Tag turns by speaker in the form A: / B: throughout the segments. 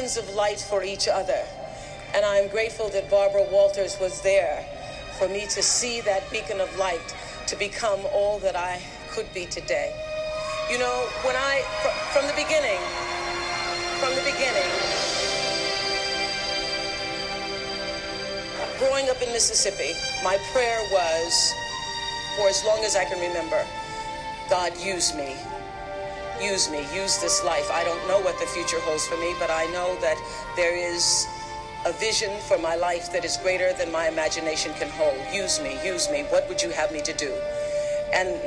A: of light for each other. And I'm grateful that Barbara Walters was there for me to see that beacon of light to become all that I could be today. You know, when I, fr- from the beginning, from the beginning, growing up in Mississippi, my prayer was, for as long as I can remember, God, use me. Use me. Use this life. I don't know what the future holds for me, but I know that there is a vision for my life that is greater than my imagination can hold. Use me. Use me. What would you have me to do? And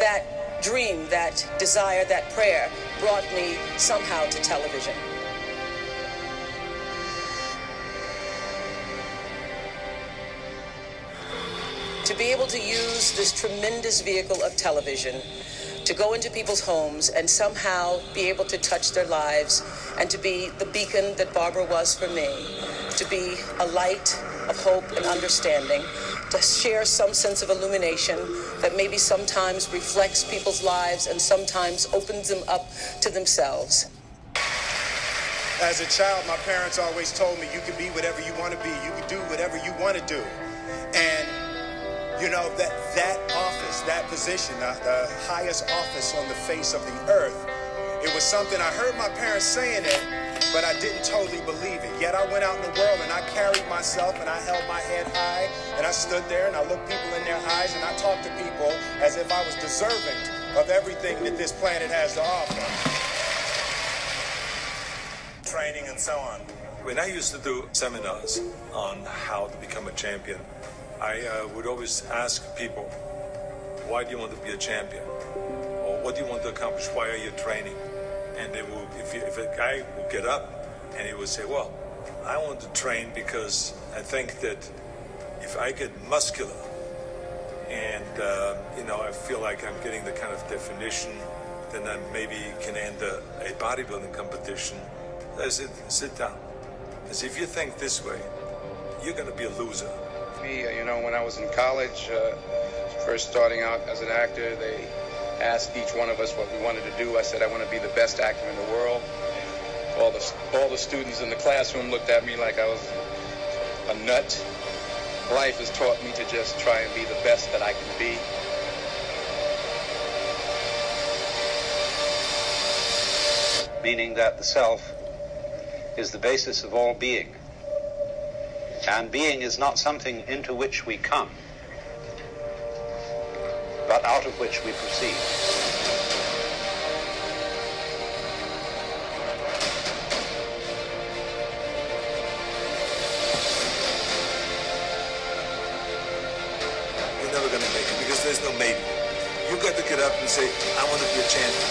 A: that dream, that desire, that prayer brought me somehow to television. to be able to use this tremendous vehicle of television to go into people's homes and somehow be able to touch their lives and to be the beacon that Barbara was for me, to be a light of hope and understanding, to share some sense of illumination that maybe sometimes reflects people's lives and sometimes opens them up to themselves.
B: As a child, my parents always told me you can be whatever you want to be. You can do whatever you want to do. And you know that that office, that position, the, the highest office on the face of the earth, it was something I heard my parents saying it, but I didn't totally believe it. Yet I went out in the world and I carried myself and I held my head high and I stood there and I looked people in their eyes and I talked to people as if I was deserving of everything that this planet has to offer. Training and so on.
C: When I used to do seminars on how to become a champion, I uh, would always ask people, why do you want to be a champion? Or what do you want to accomplish? Why are you training? And they will, if, you, if a guy would get up and he would say, well, I want to train because I think that if I get muscular and, uh, you know, I feel like I'm getting the kind of definition, then I maybe can enter a bodybuilding competition. I said, sit down. Said, if you think this way, you're going to be a loser.
D: Uh, you know, when I was in college, uh, first starting out as an actor, they asked each one of us what we wanted to do. I said I want to be the best actor in the world. All the all the students in the classroom looked at me like I was a nut. Life has taught me to just try and be the best that I can be.
E: Meaning that the self is the basis of all being. And being is not something into which we come, but out of which we proceed.
C: You're never going to make it because there's no maybe. You got to get up and say, I want to be a champion.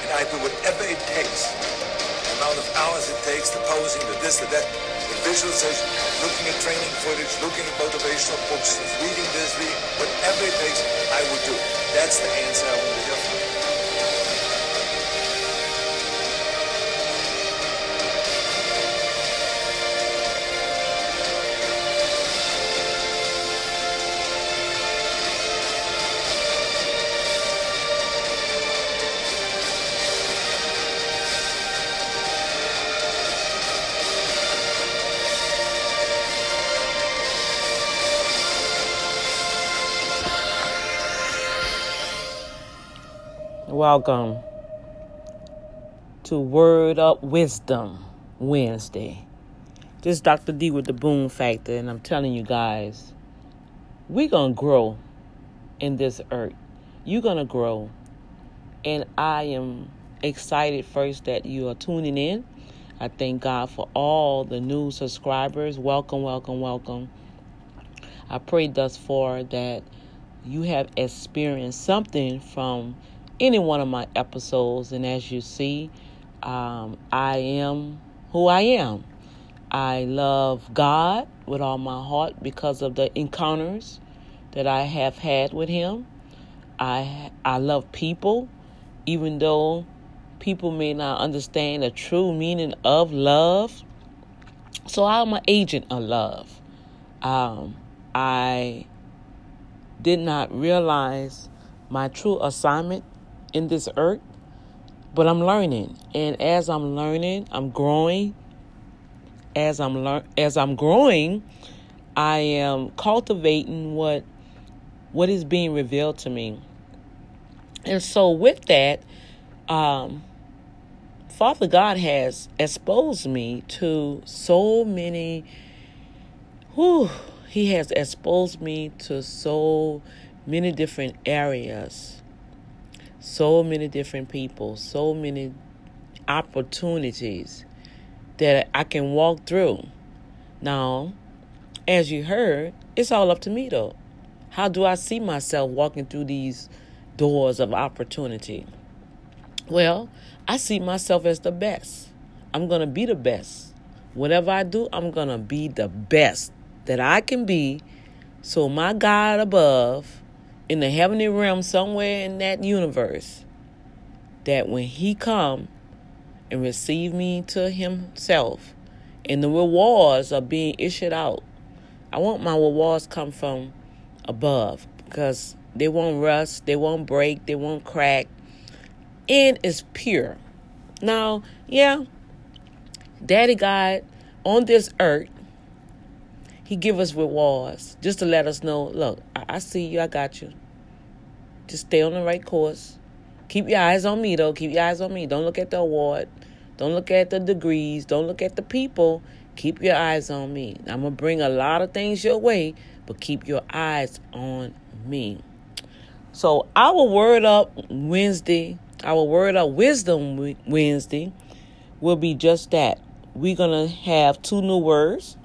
C: And I do whatever it takes. The amount of hours it takes, the posing, the this, the that, visualization, looking at training footage, looking at motivational books, reading this, reading, whatever it takes, I would do. That's the answer I want to hear
F: Welcome to Word Up Wisdom Wednesday. This is Dr. D with the Boom Factor, and I'm telling you guys, we're going to grow in this earth. You're going to grow. And I am excited first that you are tuning in. I thank God for all the new subscribers. Welcome, welcome, welcome. I pray thus far that you have experienced something from any one of my episodes. And as you see, um, I am who I am. I love God with all my heart because of the encounters that I have had with Him. I I love people, even though people may not understand the true meaning of love. So I'm an agent of love. Um, I did not realize my true assignment in this earth but I'm learning, and as I'm learning, I'm growing. As I'm learn, as I'm growing, I am cultivating what what is being revealed to me. And so, with that, um, Father God has exposed me to so many. Whew, he has exposed me to so many different areas, so many different people, so many opportunities that I can walk through. Now, as you heard, it's all up to me though. How do I see myself walking through these doors of opportunity? Well, I see myself as the best. I'm going to be the best. Whatever I do, I'm going to be the best that I can be. So my God above, in the heavenly realm, somewhere in that universe, that when He come and receive me to Himself, and the rewards are being issued out, I want my rewards come from above because they won't rust, they won't break, they won't crack, and it's pure. Now, yeah, Daddy God on this earth, He give us rewards just to let us know, look, I, I see you, I got you. Just stay on the right course. Keep your eyes on me though. Keep your eyes on me. Don't look at the award. Don't look at the degrees. Don't look at the people. Keep your eyes on me. I'm going to bring a lot of things your way, but keep your eyes on me. So, our word up Wednesday our Word of Wisdom Wednesday will be just that. We're going to have two new words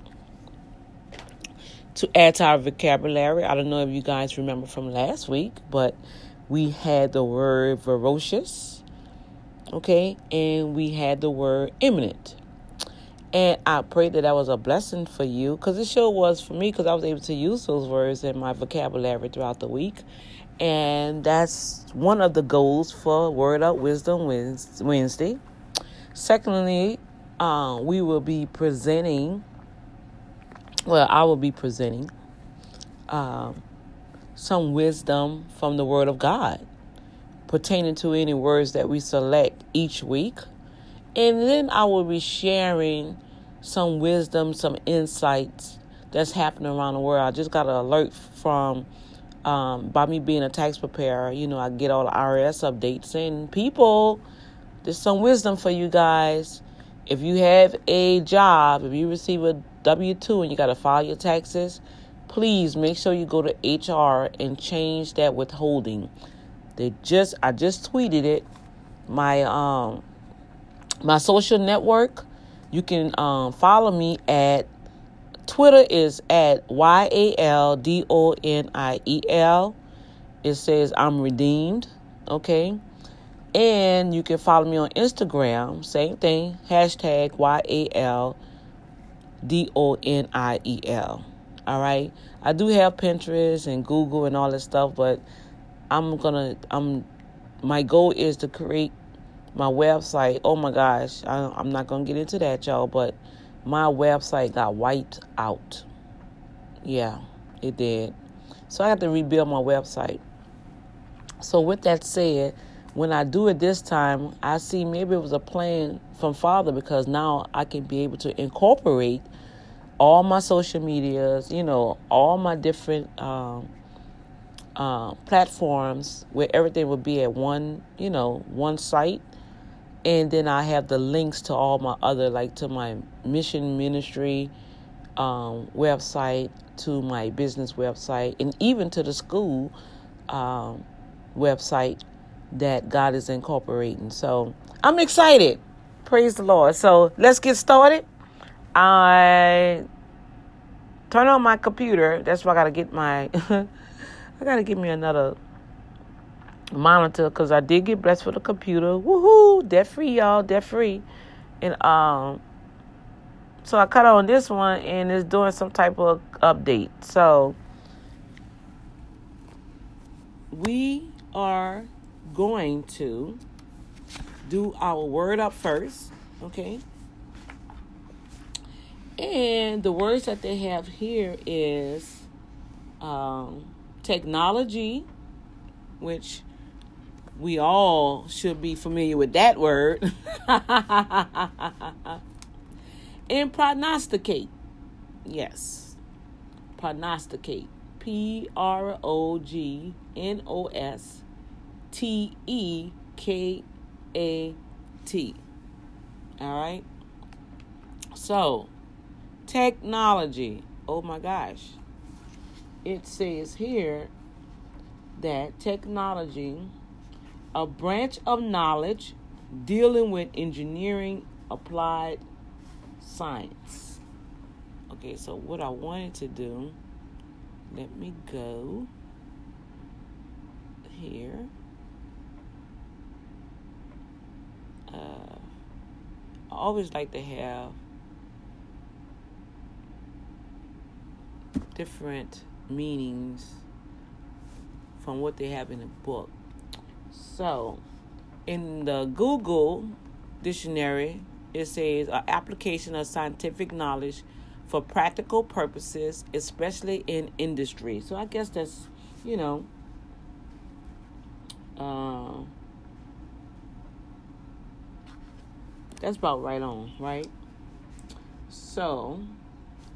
F: to add to our vocabulary. I don't know if you guys remember from last week, but we had the word ferocious, okay, and we had the word imminent. And I pray that that was a blessing for you because it sure was for me because I was able to use those words in my vocabulary throughout the week. And that's one of the goals for Word Up Wisdom Wednesday. Secondly, uh, we will be presenting, well, I will be presenting um, some wisdom from the Word of God pertaining to any words that we select each week. And then I will be sharing some wisdom, some insights that's happening around the world. I just got an alert from um, by me being a tax preparer, you know, I get all the IRS updates. And people, there's some wisdom for you guys. If you have a job, if you receive a W 2 and you got to file your taxes, please make sure you go to HR and change that withholding. They just, I just tweeted it. My, um, my social network, you can um, follow me at Twitter is at Y A L D O N I E L. It says I'm redeemed. Okay. And you can follow me on Instagram. Same thing. Hashtag Y A L D O N I E L. All right. I do have Pinterest and Google and all that stuff, but I'm gonna I'm my goal is to create my website. Oh my gosh, I, I'm not gonna get into that, y'all, but my website got wiped out. Yeah, it did. So I had to rebuild my website. So with that said, when I do it this time, I see maybe it was a plan from Father because now I can be able to incorporate all my social medias, you know, all my different um, uh, platforms where everything would be at one, you know, one site and then I have the links to all my other, like to my mission ministry um, website, to my business website, and even to the school um, website that God is incorporating. So I'm excited. Praise the Lord. So let's get started. I turn on my computer. That's why I got to get my. I got to get me another monitor because I did get blessed with a computer. Woohoo! Debt free, y'all. Debt free. And um, so I cut on this one and it's doing some type of update. So we are going to do our word up first, okay? And the words that they have here is um, technology, which we all should be familiar with that word. and prognosticate. Yes. Prognosticate. P R O G N O S T E K A T. All right. So, technology. Oh my gosh. It says here that technology, a branch of knowledge dealing with engineering applied science. Okay, so what I wanted to do, let me go here. Uh, I always like to have different meanings from what they have in the book. So, in the Google dictionary, it says an application of scientific knowledge for practical purposes, especially in industry. So I guess that's, you know, uh, that's about right on, right? So,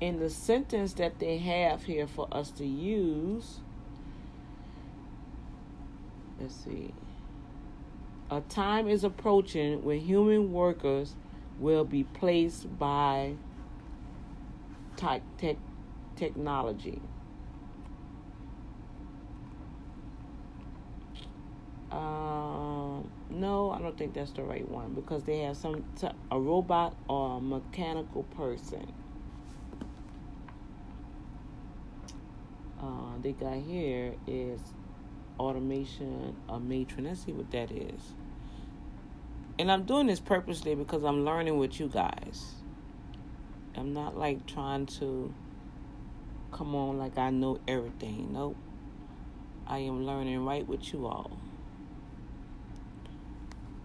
F: in the sentence that they have here for us to use, let's see. A time is approaching when human workers will be placed by tech, tech technology. Uh, no, I don't think that's the right one because they have some a robot or a mechanical person. Uh, they got here is automation a matron. Let's see what that is. And I'm doing this purposely because I'm learning with you guys. I'm not like trying to come on like I know everything. Nope. I am learning right with you all.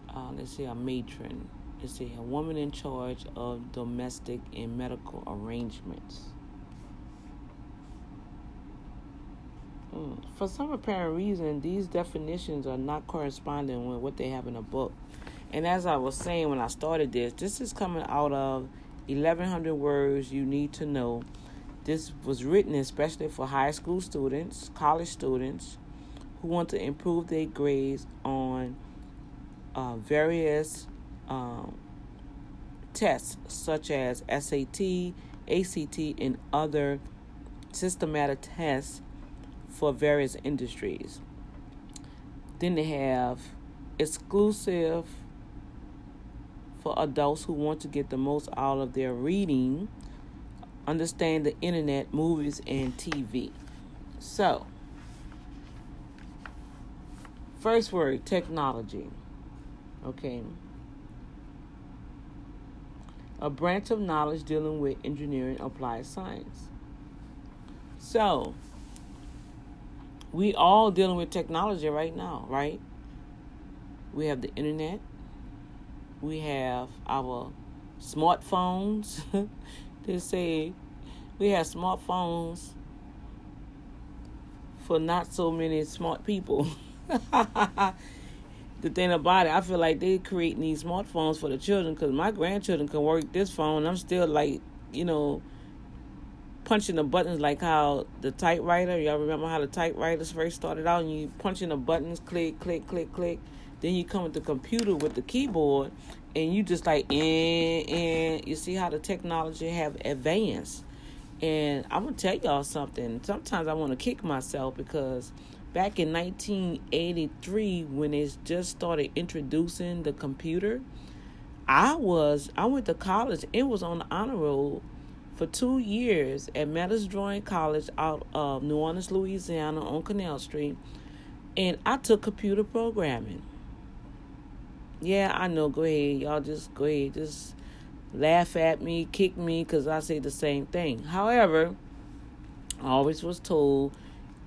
F: Uh, let's see, a matron. Let's see, a woman in charge of domestic and medical arrangements. Mm. For some apparent reason, these definitions are not corresponding with what they have in the book. And as I was saying when I started this, this is coming out of 1100 words you need to know. This was written especially for high school students, college students who want to improve their grades on uh, various um, tests such as SAT, ACT, and other systematic tests for various industries. Then they have exclusive for adults who want to get the most out of their reading, understand the internet, movies, and TV. So, first word technology. Okay. A branch of knowledge dealing with engineering applied science. So, we all dealing with technology right now, right? We have the internet, we have our smartphones. they say we have smartphones for not so many smart people. the thing about it, I feel like they creating these smartphones for the children because my grandchildren can work this phone. I'm still like, you know, punching the buttons like how the typewriter. Y'all remember how the typewriters first started out? And you punching the buttons, click, click, click, click. Then you come with the computer with the keyboard, and you just like and and you see how the technology have advanced. And I'm gonna tell y'all something. Sometimes I want to kick myself because back in 1983, when it just started introducing the computer, I was I went to college. It was on the honor roll for two years at Meadows-Draughon College out of New Orleans, Louisiana, on Canal Street, and I took computer programming. Yeah, I know. Go ahead. Y'all just go ahead. Just laugh at me, kick me, because I say the same thing. However, I always was told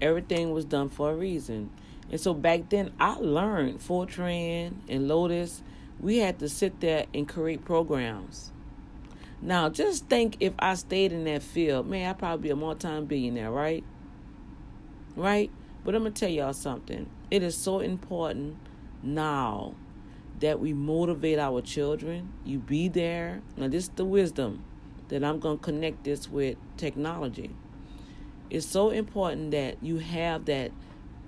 F: everything was done for a reason. And so back then, I learned Fortran and Lotus. We had to sit there and create programs. Now, just think if I stayed in that field, man, I'd probably be a multi billionaire, right? Right? But I'm going to tell y'all something. It is so important now that we motivate our children. You be there. Now, this is the wisdom that I'm going to connect this with technology. It's so important that you have that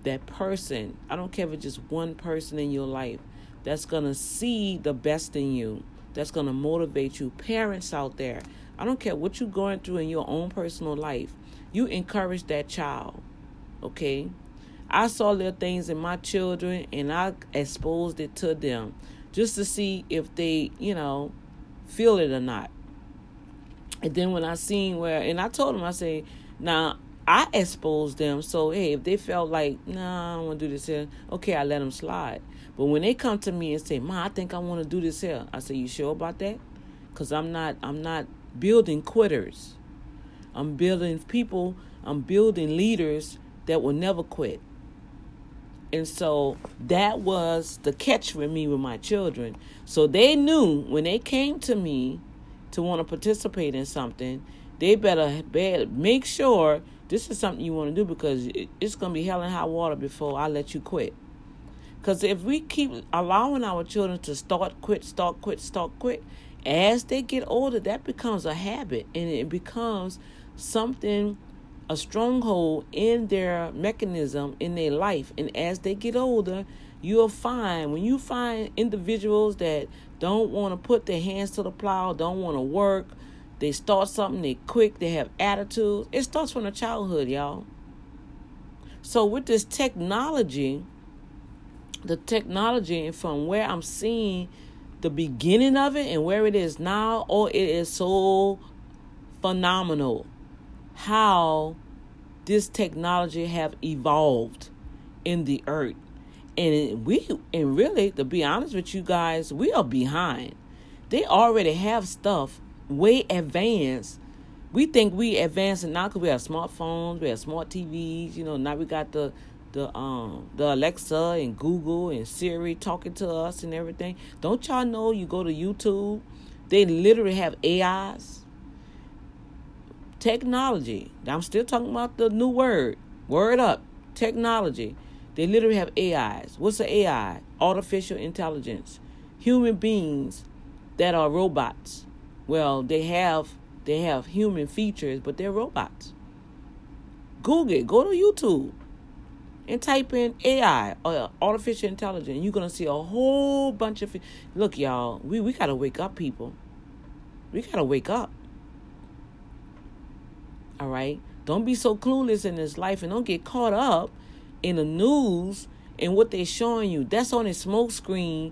F: that person. I don't care if it's just one person in your life that's going to see the best in you, that's going to motivate you. Parents out there, I don't care what you're going through in your own personal life, you encourage that child. Okay? I saw little things in my children and I exposed it to them just to see if they, you know, feel it or not. And then when I seen where, and I told them, I say, now I exposed them. So, hey, if they felt like, nah, I don't want to do this here, okay, I let them slide. But when they come to me and say, Ma, I think I want to do this here, I say, you sure about that? Because I'm not, I'm not building quitters. I'm building people, I'm building leaders that will never quit. And so that was the catch for me with my children. So they knew when they came to me to want to participate in something, they better, better make sure this is something you want to do because it's going to be hell and high water before I let you quit. Because if we keep allowing our children to start, quit, start, quit, start, quit, as they get older, that becomes a habit and it becomes something a stronghold in their mechanism in their life. And as they get older, you'll find when you find individuals that don't want to put their hands to the plow, don't want to work, they start something, they quick, they have attitudes. It starts from the childhood, y'all. So with this technology, the technology and from where I'm seeing the beginning of it and where it is now, oh, it is so phenomenal how this technology have evolved in the earth and we and really to be honest with you guys we are behind they already have stuff way advanced we think we advancing now because we have smartphones we have smart tvs you know now we got the the um the alexa and google and siri talking to us and everything don't y'all know you go to youtube they literally have ais technology. I'm still talking about the new word. Word up. Technology. They literally have AIs. What's an AI? Artificial intelligence. Human beings that are robots. Well, they have they have human features, but they're robots. Google it. Go to YouTube and type in AI or uh, artificial intelligence. You're gonna see a whole bunch of. Look, y'all, we we gotta wake up, people. We gotta wake up. All right. Don't be so clueless in this life and don't get caught up in the news and what they're showing you. That's on a smoke screen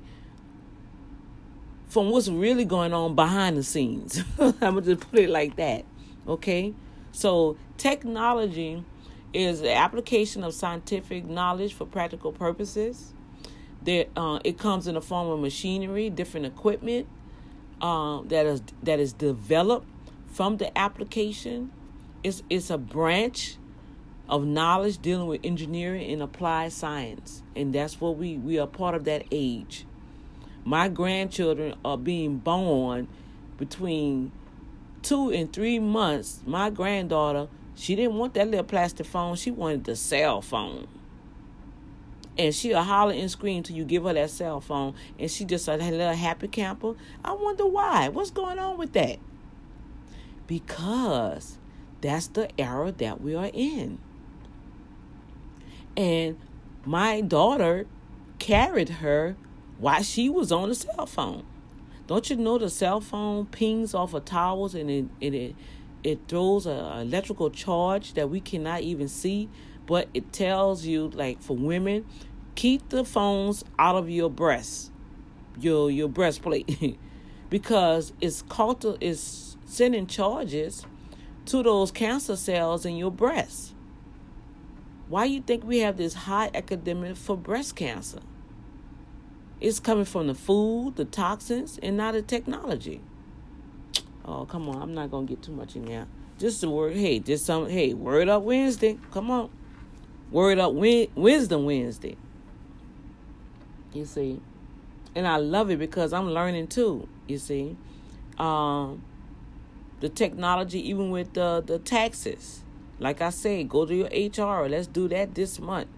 F: from what's really going on behind the scenes. I'm gonna just put it like that. Okay? So technology is the application of scientific knowledge for practical purposes. There, uh, it comes in the form of machinery, different equipment uh, that is that is developed from the application it's it's a branch of knowledge dealing with engineering and applied science and that's what we we are part of that age my grandchildren are being born between two and three months. My granddaughter she didn't want that little plastic phone. She wanted the cell phone. And she'll holler and scream till you give her that cell phone. And she just a little happy camper. I wonder why. What's going on with that? Because that's the era that we are in. And my daughter carried her while she was on the cell phone. Don't you know the cell phone pings off of towers and it it it, it throws an electrical charge that we cannot even see, but it tells you like for women, keep the phones out of your breast, your your breastplate, because it's called it's sending charges to those cancer cells in your breast. Why you think we have this high epidemic for breast cancer? It's coming from the food, the toxins, and not the technology. Oh, come on. I'm not going to get too much in there. Just the word, hey, just some, hey, word up Wednesday. Come on. Word up Wisdom Wednesday. You see? And I love it because I'm learning too, you see? Um, the technology, even with the, the taxes. Like I say, go to your HR. Let's do that this month.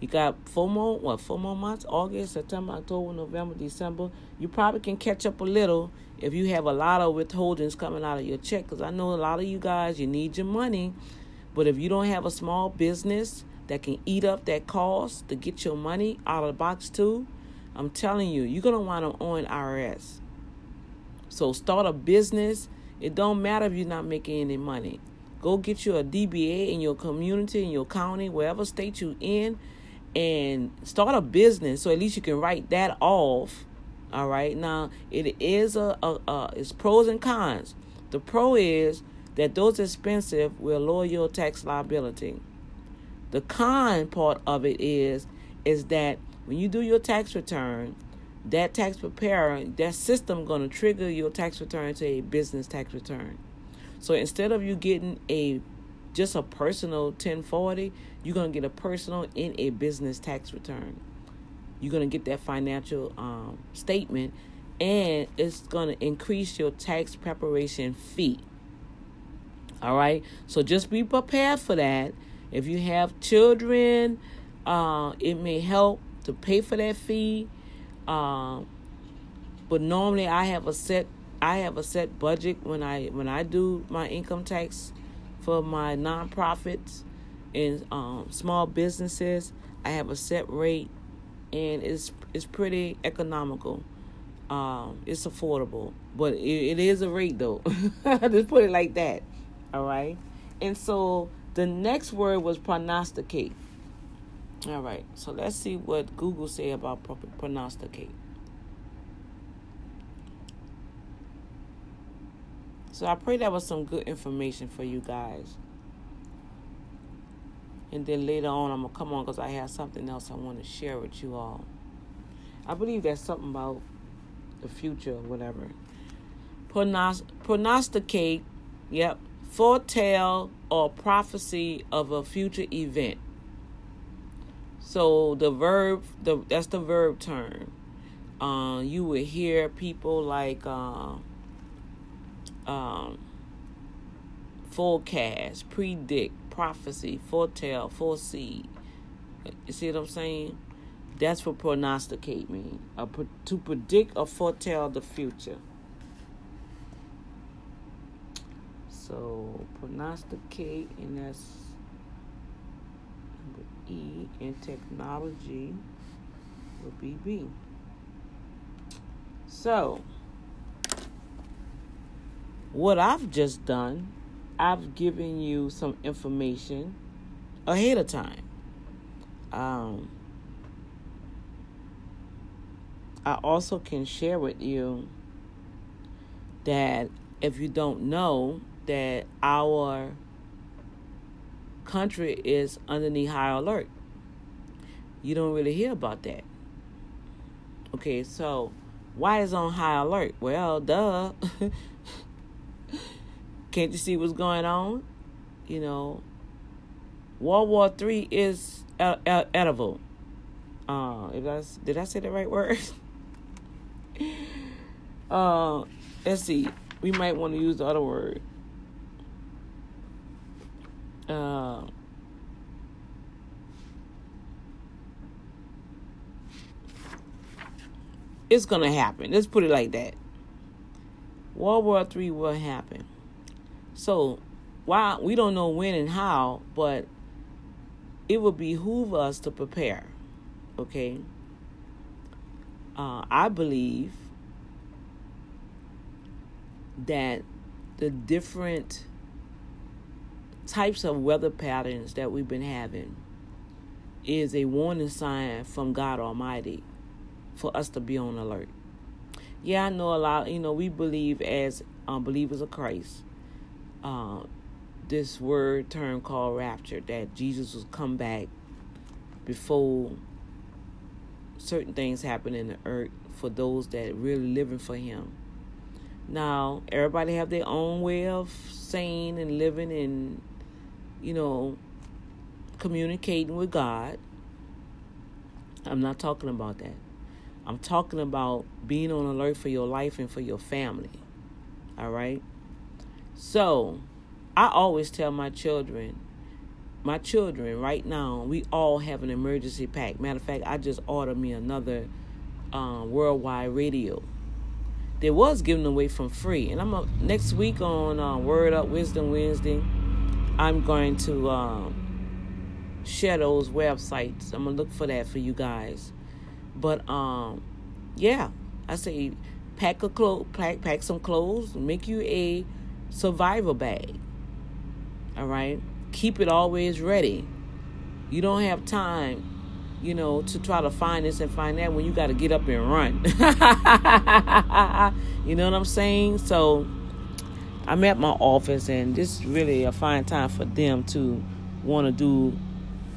F: You got four more, what, four more months? August, September, October, November, December. You probably can catch up a little if you have a lot of withholdings coming out of your check. Because I know a lot of you guys, you need your money. But if you don't have a small business that can eat up that cost to get your money out of the box too, I'm telling you, you're going to want to own IRS. So start a business. It don't matter if you're not making any money. Go get you a DBA in your community, in your county, wherever state you in, and start a business. So at least you can write that off. All right. Now it is a, a, a it's pros and cons. The pro is that those expensive will lower your tax liability. The con part of it is is that when you do your tax return, that tax preparer, that system going to trigger your tax return to a business tax return. So instead of you getting a just a personal 1040, you're going to get a personal in a business tax return. You're going to get that financial um, statement and it's going to increase your tax preparation fee. All right. So just be prepared for that. If you have children, uh, it may help to pay for that fee. Um, but normally I have a set I have a set budget when I when I do my income tax for my nonprofits and um, small businesses. I have a set rate, and it's it's pretty economical. Um, it's affordable, but it, it is a rate though. Just put it like that. All right, and so the next word was prognosticate. All right, so let's see what Google say about prognosticate. So I pray that was some good information for you guys. And then later on, I'm going to come on because I have something else I want to share with you all. I believe there's something about the future or whatever. Prognosticate, yep, foretell or prophecy of a future event. So the verb, the that's the verb term. Uh, you would hear people like. Uh, um, forecast, predict, prophecy, foretell, foresee. You see what I'm saying? That's what prognosticate mean. Uh, to predict or foretell the future. So prognosticate, and that's number E in technology will be B. So what I've just done, I've given you some information ahead of time. Um, I also can share with you that if you don't know that our country is underneath high alert, you don't really hear about that. Okay, so why is on high alert? Well, duh. Can't you see what's going on? You know, World War Three is edible. Uh, if that's did I say the right word? uh, let's see. We might want to use the other word. Uh, it's gonna happen. Let's put it like that. World War Three will happen. So, why we don't know when and how, but it would behoove us to prepare. Okay? Uh, I believe that the different types of weather patterns that we've been having is a warning sign from God Almighty for us to be on alert. Yeah, I know a lot, you know, we believe as um, believers of Christ uh, this word term called rapture that Jesus will come back before certain things happen in the earth for those that really living for him. Now, everybody have their own way of saying and living and you know communicating with God. I'm not talking about that. I'm talking about being on alert for your life and for your family. All right? So, I always tell my children my children right now, we all have an emergency pack. Matter of fact, I just ordered me another um, worldwide radio. They was giving away from free, and I'm a, next week on uh, Word Up Wisdom Wednesday. I'm going to um, share those websites. I'm gonna look for that for you guys. But um, yeah, I say pack a clo- pack pack some clothes, make you a survival bag. All right, keep it always ready. You don't have time, you know, to try to find this and find that when you got to get up and run. you know what I'm saying? So I'm at my office, and this is really a fine time for them to want to do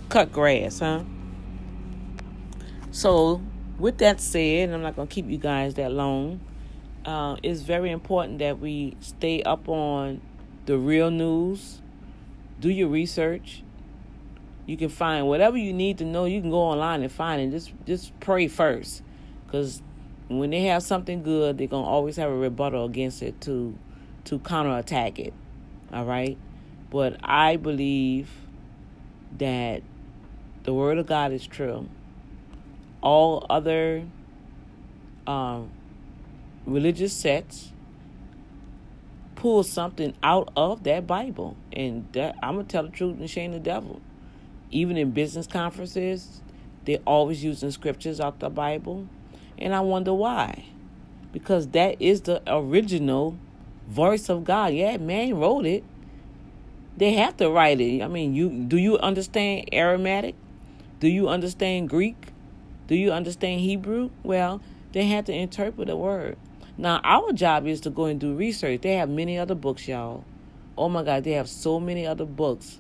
F: cut grass, huh? So, with that said, I'm not going to keep you guys that long. Uh, it's very important that we stay up on the real news do your research. You can find whatever you need to know. You can go online and find it. Just just pray first, because when they have something good, they're gonna always have a rebuttal against it to to counterattack it. All right, but I believe that the word of God is true. All other um, religious sects pull something out of that Bible. And that, I'm going to tell the truth and shame the devil. Even in business conferences, they're always using scriptures out the Bible. And I wonder why. Because that is the original voice of God. Yeah, man wrote it. They have to write it. I mean, you do you understand Aramaic? Do you understand Greek? Do you understand Hebrew? Well, they had to interpret the word. Now, our job is to go and do research. They have many other books, y'all. Oh my God, they have so many other books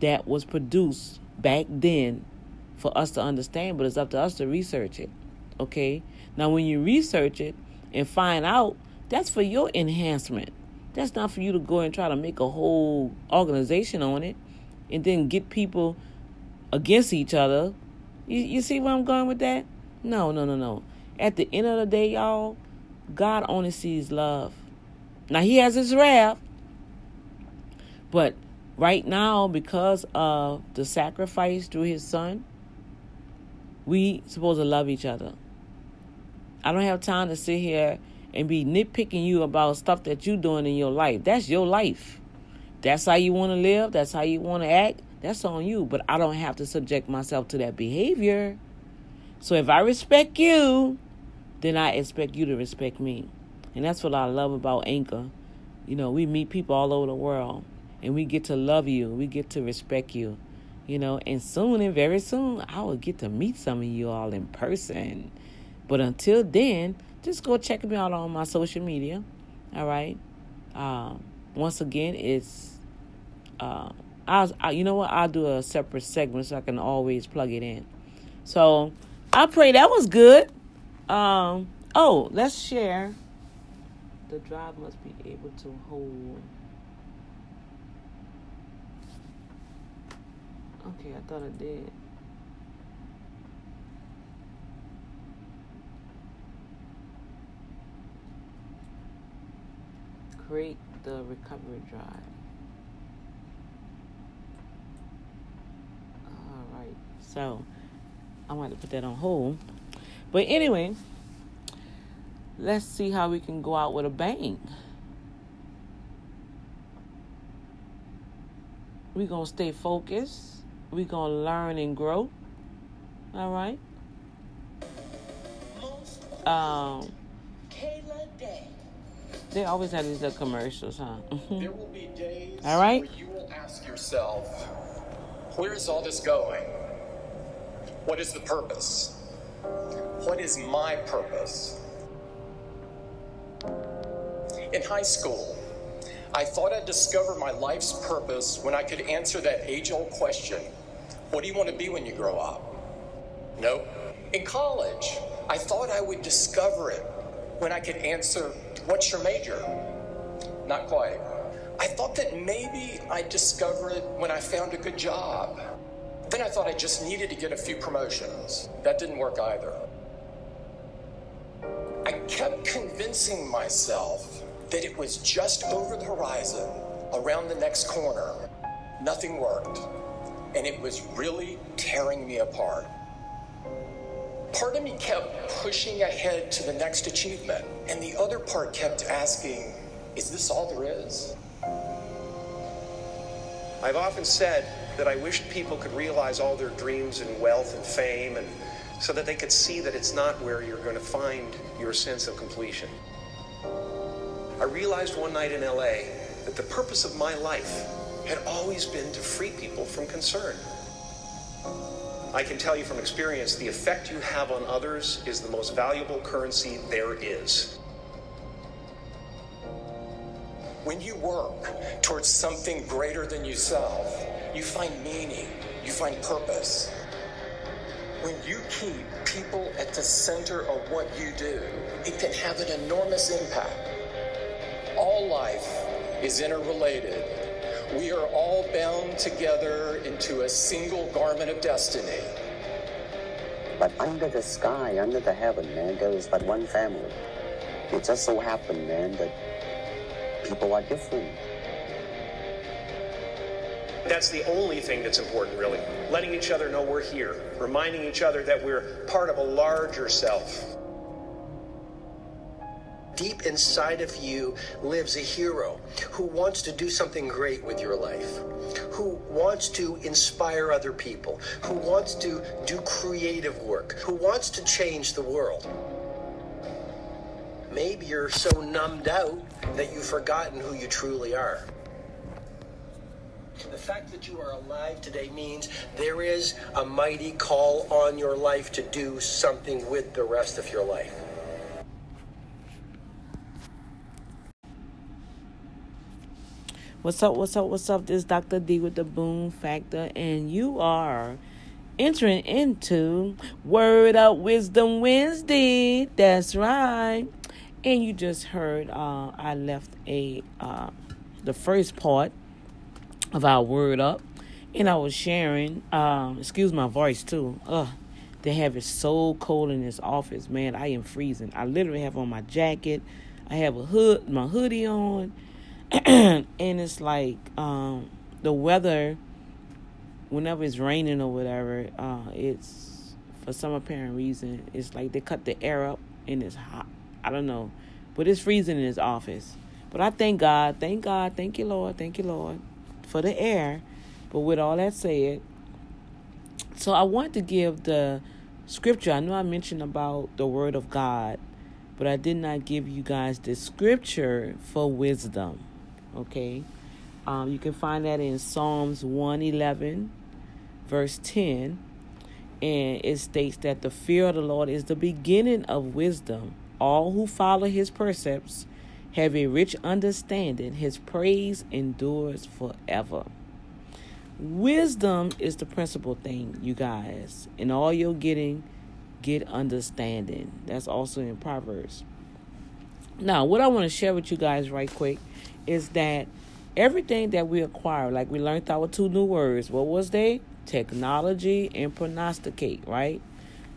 F: that was produced back then for us to understand, but it's up to us to research it. Okay? Now, when you research it and find out, that's for your enhancement. That's not for you to go and try to make a whole organization on it and then get people against each other. You, you see where I'm going with that? No, no, no, no. At the end of the day, y'all, God only sees love. Now he has his wrath, but right now, because of the sacrifice through his son, we supposed to love each other. I don't have time to sit here and be nitpicking you about stuff that you're doing in your life. That's your life. That's how you want to live. That's how you want to act. That's on you. But I don't have to subject myself to that behavior. So if I respect you, then I expect you to respect me. And that's what I love about Anchor. You know, we meet people all over the world and we get to love you. We get to respect you. You know, and soon and very soon I will get to meet some of you all in person. But until then, just go check me out on my social media. All right. Um, once again, it's uh, I, I you know what I'll do a separate segment so I can always plug it in. So I pray that was good. Um, oh, let's share. The drive must be able to hold. Okay, I thought it did. Create the recovery drive. All right, so I want to put that on hold. But anyway, let's see how we can go out with a bang. We're going to stay focused. We're going to learn and grow. All right? Um, they always have these little commercials, huh?
G: there will be days
F: all right?
G: where you will ask yourself, where is all this going? What is the purpose? What is my purpose? In high school, I thought I'd discover my life's purpose when I could answer that age old question What do you want to be when you grow up? Nope. In college, I thought I would discover it when I could answer What's your major? Not quite. I thought that maybe I'd discover it when I found a good job. Then I thought I just needed to get a few promotions. That didn't work either. Convincing myself that it was just over the horizon, around the next corner. Nothing worked. and it was really tearing me apart. Part of me kept pushing ahead to the next achievement, and the other part kept asking, Is this all there is?
H: I've often said that I wished people could realize all their dreams and wealth and fame, and so that they could see that it's not where you're going to find your sense of completion. I realized one night in LA that the purpose of my life had always been to free people from concern. I can tell you from experience the effect you have on others is the most valuable currency there is.
G: When you work towards something greater than yourself, you find meaning, you find purpose. When you keep people at the center of what you do, it can have an enormous impact. All life is interrelated. We are all bound together into a single garment of destiny.
I: But under the sky, under the heaven, man, there is but one family. It just so happened, man, that people are different.
H: That's the only thing that's important, really. Letting each other know we're here, reminding each other that we're part of a larger self.
J: Deep inside of you lives a hero who wants to do something great with your life, who wants to inspire other people, who wants to do creative work, who wants to change the world. Maybe you're so numbed out that you've forgotten who you truly are. The fact that you are alive today means there is a mighty call on your life to do something with the rest of your life.
F: What's up, what's up, what's up? This is Dr. D with the Boom Factor, and you are entering into Word Up Wisdom Wednesday. That's right. And you just heard uh, I left a uh, the first part of our Word Up, and I was sharing. Um, excuse my voice too. Ugh, they have it so cold in this office, man. I am freezing. I literally have on my jacket. I have a hood, my hoodie on and it's like um, the weather whenever it's raining or whatever uh, it's for some apparent reason it's like they cut the air up and it's hot i don't know but it's freezing in his office but i thank god thank god thank you lord thank you lord for the air but with all that said so i want to give the scripture i know i mentioned about the word of god but i did not give you guys the scripture for wisdom Okay. Um, you can find that in Psalms 111, verse 10. And it states that the fear of the Lord is the beginning of wisdom. All who follow his precepts have a rich understanding. His praise endures forever. Wisdom is the principal thing, you guys. In all you're getting, get understanding. That's also in Proverbs. Now, what I want to share with you guys right quick is that everything that we acquire, like we learned our two new words, what was they? Technology and prognosticate, right?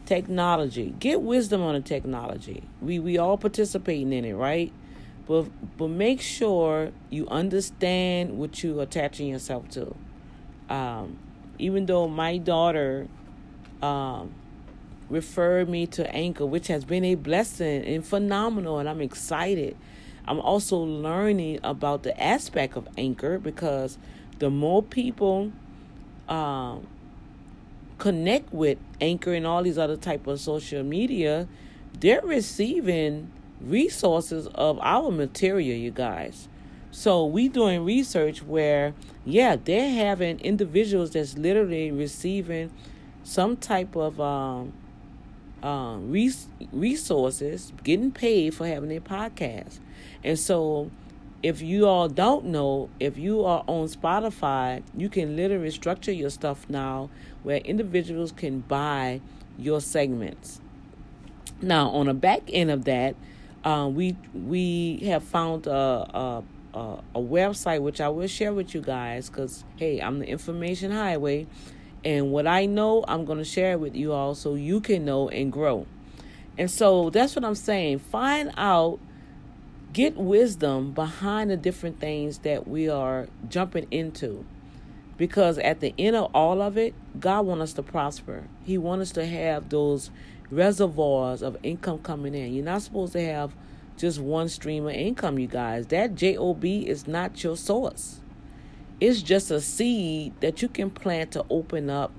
F: Technology. Get wisdom on the technology. We we all participating in it, right? But but make sure you understand what you're attaching yourself to. Um, even though my daughter um, referred me to Anchor, which has been a blessing and phenomenal, and I'm excited I'm also learning about the aspect of Anchor because the more people um, connect with Anchor and all these other type of social media, they're receiving resources of our material, you guys. So we doing research where, yeah, they're having individuals that's literally receiving some type of um, um, res- resources, getting paid for having a podcast. And so, if you all don't know, if you are on Spotify, you can literally structure your stuff now where individuals can buy your segments. Now, on the back end of that, uh, we we have found a, a, a, a website which I will share with you guys because hey, I'm the information highway, and what I know, I'm going to share with you all so you can know and grow. And so that's what I'm saying. Find out get wisdom behind the different things that we are jumping into. Because at the end of all of it, God wants us to prosper. He wants us to have those reservoirs of income coming in. You're not supposed to have just one stream of income, you guys. That JOB is not your source. It's just a seed that you can plant to open up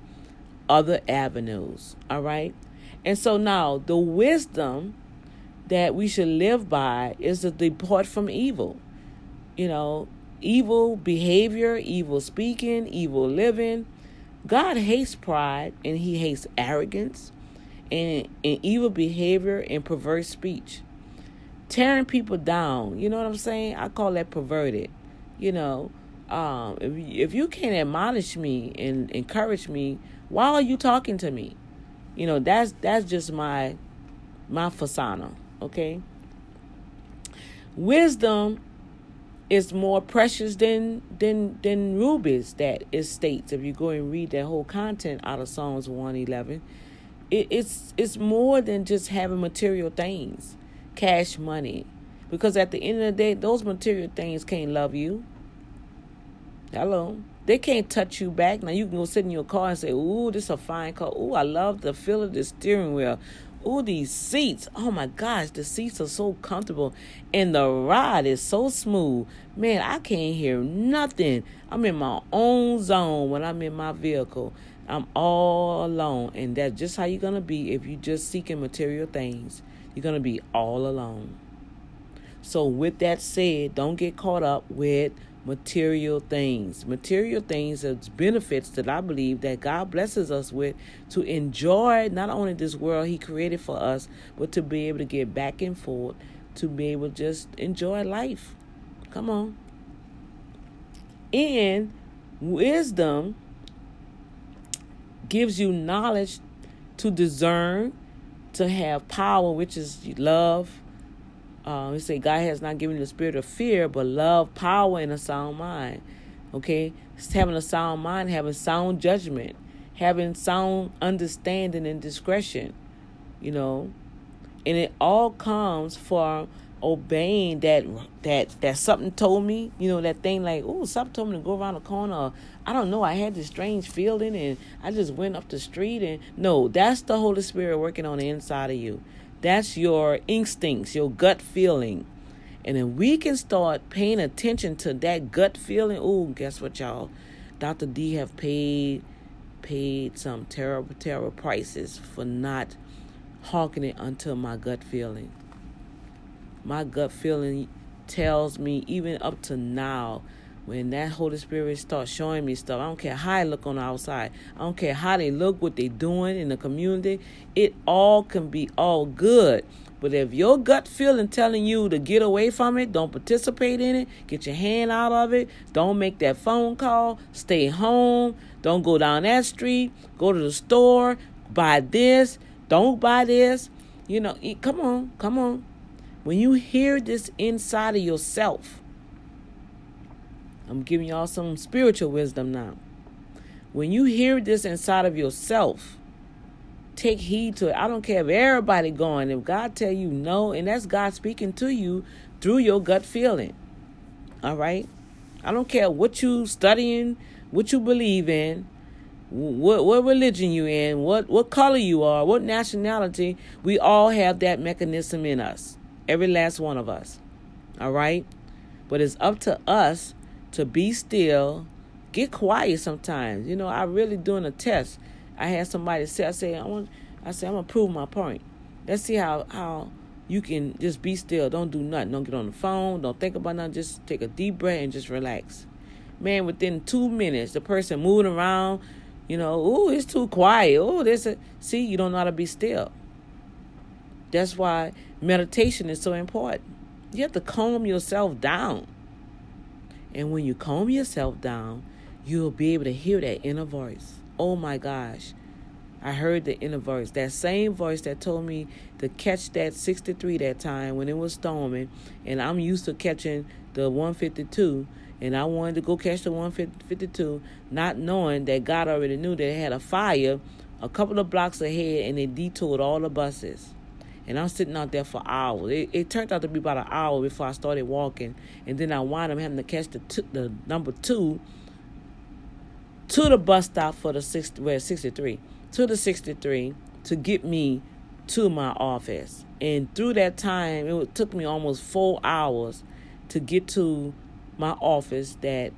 F: other avenues. All right. And so now the wisdom that we should live by is to depart from evil. You know, evil behavior, evil speaking, evil living. God hates pride and he hates arrogance and, and evil behavior and perverse speech. Tearing people down, you know what I'm saying? I call that perverted. You know, um, if, if you can't admonish me and encourage me, why are you talking to me? You know, that's that's just my my fasana, okay? Wisdom is more precious than than than rubies that it states if you go and read that whole content out of Psalms 111 it, it's it's more than just having material things cash money because at the end of the day those material things can't love you hello they can't touch you back now you can go sit in your car and say ooh this is a fine car ooh i love the feel of the steering wheel Ooh, these seats. Oh my gosh, the seats are so comfortable. And the ride is so smooth. Man, I can't hear nothing. I'm in my own zone when I'm in my vehicle. I'm all alone. And that's just how you're going to be if you're just seeking material things. You're going to be all alone. So, with that said, don't get caught up with material things. Material things are benefits that I believe that God blesses us with to enjoy not only this world He created for us, but to be able to get back and forth, to be able to just enjoy life. Come on. And wisdom gives you knowledge to discern, to have power, which is love, uh, we say God has not given you the spirit of fear, but love, power, and a sound mind. Okay, having a sound mind, having sound judgment, having sound understanding and discretion. You know, and it all comes from obeying that that that something told me. You know, that thing like, oh, something told me to go around the corner. I don't know. I had this strange feeling, and I just went up the street. And no, that's the Holy Spirit working on the inside of you. That's your instincts, your gut feeling. And if we can start paying attention to that gut feeling, oh, guess what, y'all? Dr. D have paid paid some terrible, terrible prices for not it unto my gut feeling. My gut feeling tells me, even up to now, when that Holy Spirit starts showing me stuff, I don't care how I look on the outside. I don't care how they look, what they doing in the community. It all can be all good. But if your gut feeling telling you to get away from it, don't participate in it, get your hand out of it, don't make that phone call, stay home, don't go down that street, go to the store, buy this, don't buy this. You know, come on, come on. When you hear this inside of yourself, I'm giving y'all some spiritual wisdom now. When you hear this inside of yourself, take heed to it. I don't care if everybody going. If God tell you no, and that's God speaking to you through your gut feeling. All right? I don't care what you studying, what you believe in, what what religion you in, what what color you are, what nationality. We all have that mechanism in us. Every last one of us. All right? But it's up to us to be still, get quiet sometimes. You know, I really doing a test. I had somebody say, I say, I want, I say, I'm gonna prove my point. Let's see how how you can just be still. Don't do nothing. Don't get on the phone. Don't think about nothing. Just take a deep breath and just relax. Man, within two minutes, the person moving around, you know, oh, it's too quiet. Oh, this. A, see, you don't know how to be still. That's why meditation is so important. You have to calm yourself down. And when you calm yourself down, you'll be able to hear that inner voice. Oh my gosh. I heard the inner voice. That same voice that told me to catch that 63 that time when it was storming. And I'm used to catching the 152. And I wanted to go catch the 152, not knowing that God already knew that it had a fire a couple of blocks ahead and it detoured all the buses and I'm sitting out there for hours. It, it, turned out to be about an hour before I started walking, and then I wound up having to catch the t- the number two to the bus stop for the 60, well, 63, to the 63 to get me to my office. And through that time, it took me almost four hours to get to my office that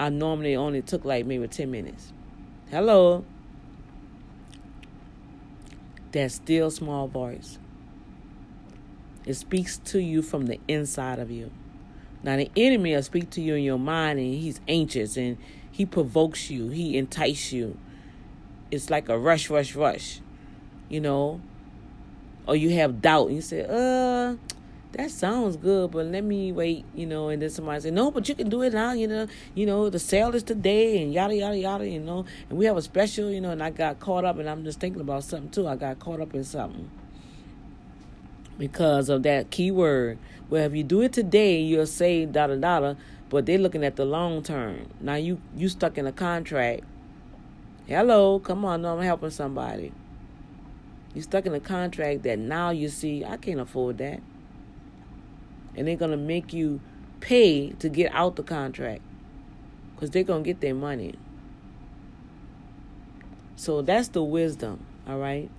F: I normally only took like maybe 10 minutes. Hello. That still small voice. It speaks to you from the inside of you. Now, the enemy will speak to you in your mind, and he's anxious and he provokes you, he entices you. It's like a rush, rush, rush, you know. Or you have doubt, and you say, uh, that sounds good, but let me wait, you know, and then somebody say, no, but you can do it now, you know, you know, the sale is today and yada yada yada, you know, and we have a special, you know, and I got caught up and I'm just thinking about something too. I got caught up in something because of that keyword. Well, if you do it today, you'll save dollar dollar, but they're looking at the long term. Now you you stuck in a contract. Hello, come on, no, I'm helping somebody. You stuck in a contract that now you see I can't afford that, and they're gonna make you pay to get out the contract because they're gonna get their money. So that's the wisdom, all right.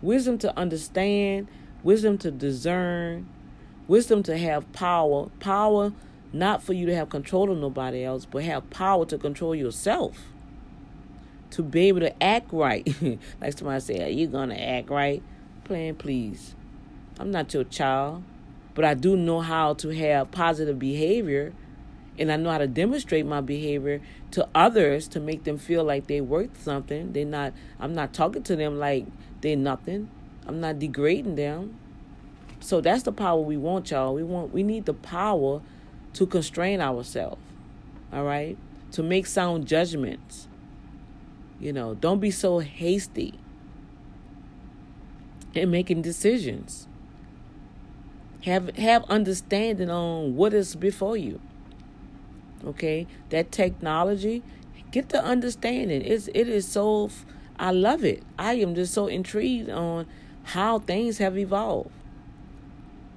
F: Wisdom to understand wisdom to discern, wisdom to have power. Power not for you to have control of nobody else, but have power to control yourself. To be able to act right. like somebody say, Are you gonna act right? Plan, please. I'm not your child. But I do know how to have positive behavior and I know how to demonstrate my behavior to others to make them feel like they're worth something. They're not I'm not talking to them like they're nothing. I'm not degrading them. So that's the power we want, y'all. We want we need the power to constrain ourselves. All right? To make sound judgments. You know, don't be so hasty in making decisions. Have have understanding on what is before you. Okay? That technology, get the understanding. It's it is so I love it. I am just so intrigued on how things have evolved.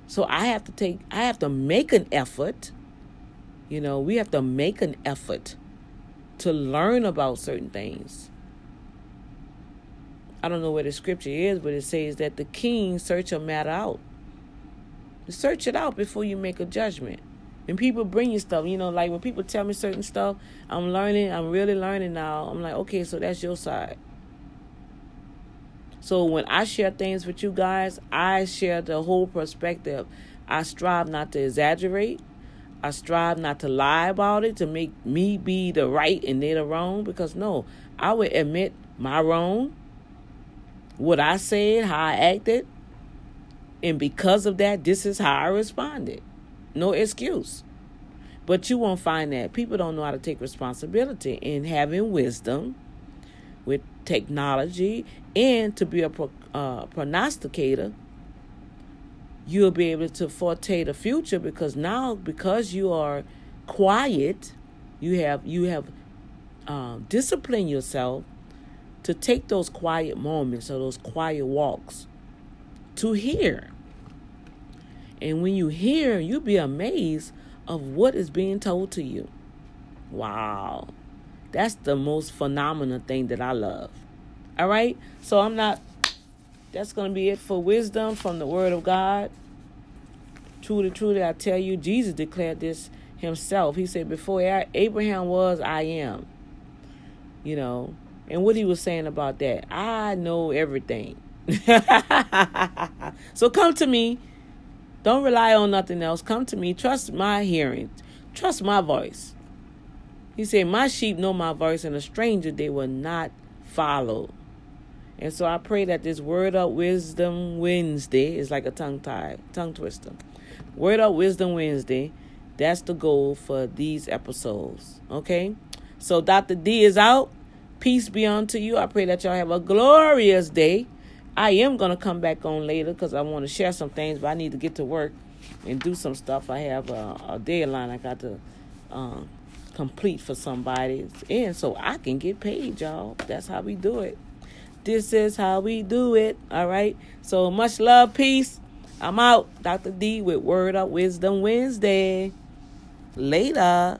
F: So I have to take, I have to make an effort. You know, we have to make an effort to learn about certain things. I don't know where the scripture is, but it says that the king search a matter out. Search it out before you make a judgment. When people bring you stuff, you know, like when people tell me certain stuff, I'm learning, I'm really learning now. I'm like, okay, so that's your side. So when I share things with you guys, I share the whole perspective. I strive not to exaggerate. I strive not to lie about it to make me be the right and they the wrong because no, I would admit my wrong, what I said, how I acted, and because of that, this is how I responded. No excuse. But you won't find that people don't know how to take responsibility in having wisdom technology and to be a pro, uh, prognosticator, you'll be able to foretell the future because now because you are quiet, you have you have uh, disciplined yourself to take those quiet moments or those quiet walks to hear. And when you hear, you'll be amazed of what is being told to you. Wow. That's the most phenomenal thing that I love. All right? So I'm not, that's going to be it for wisdom from the Word of God. Truly, truly, I tell you, Jesus declared this himself. He said, Before Abraham was, I am. You know, and what he was saying about that, I know everything. so come to me. Don't rely on nothing else. Come to me. Trust my hearing. Trust my voice. He said, My sheep know my voice, and a stranger they will not follow. And so I pray that this Word Up Wisdom Wednesday is like a tongue tie, tongue twister. Word Up Wisdom Wednesday, that's the goal for these episodes. Okay? So Dr. D is out. Peace be unto you. I pray that y'all have a glorious day. I am going to come back on later because I want to share some things, but I need to get to work and do some stuff. I have a, a deadline I got to um, complete for somebody, and so I can get paid, y'all. That's how we do it. This is how we do it. All right. So much love, peace. I'm out. Dr. D with Word Up Wisdom Wednesday. Later.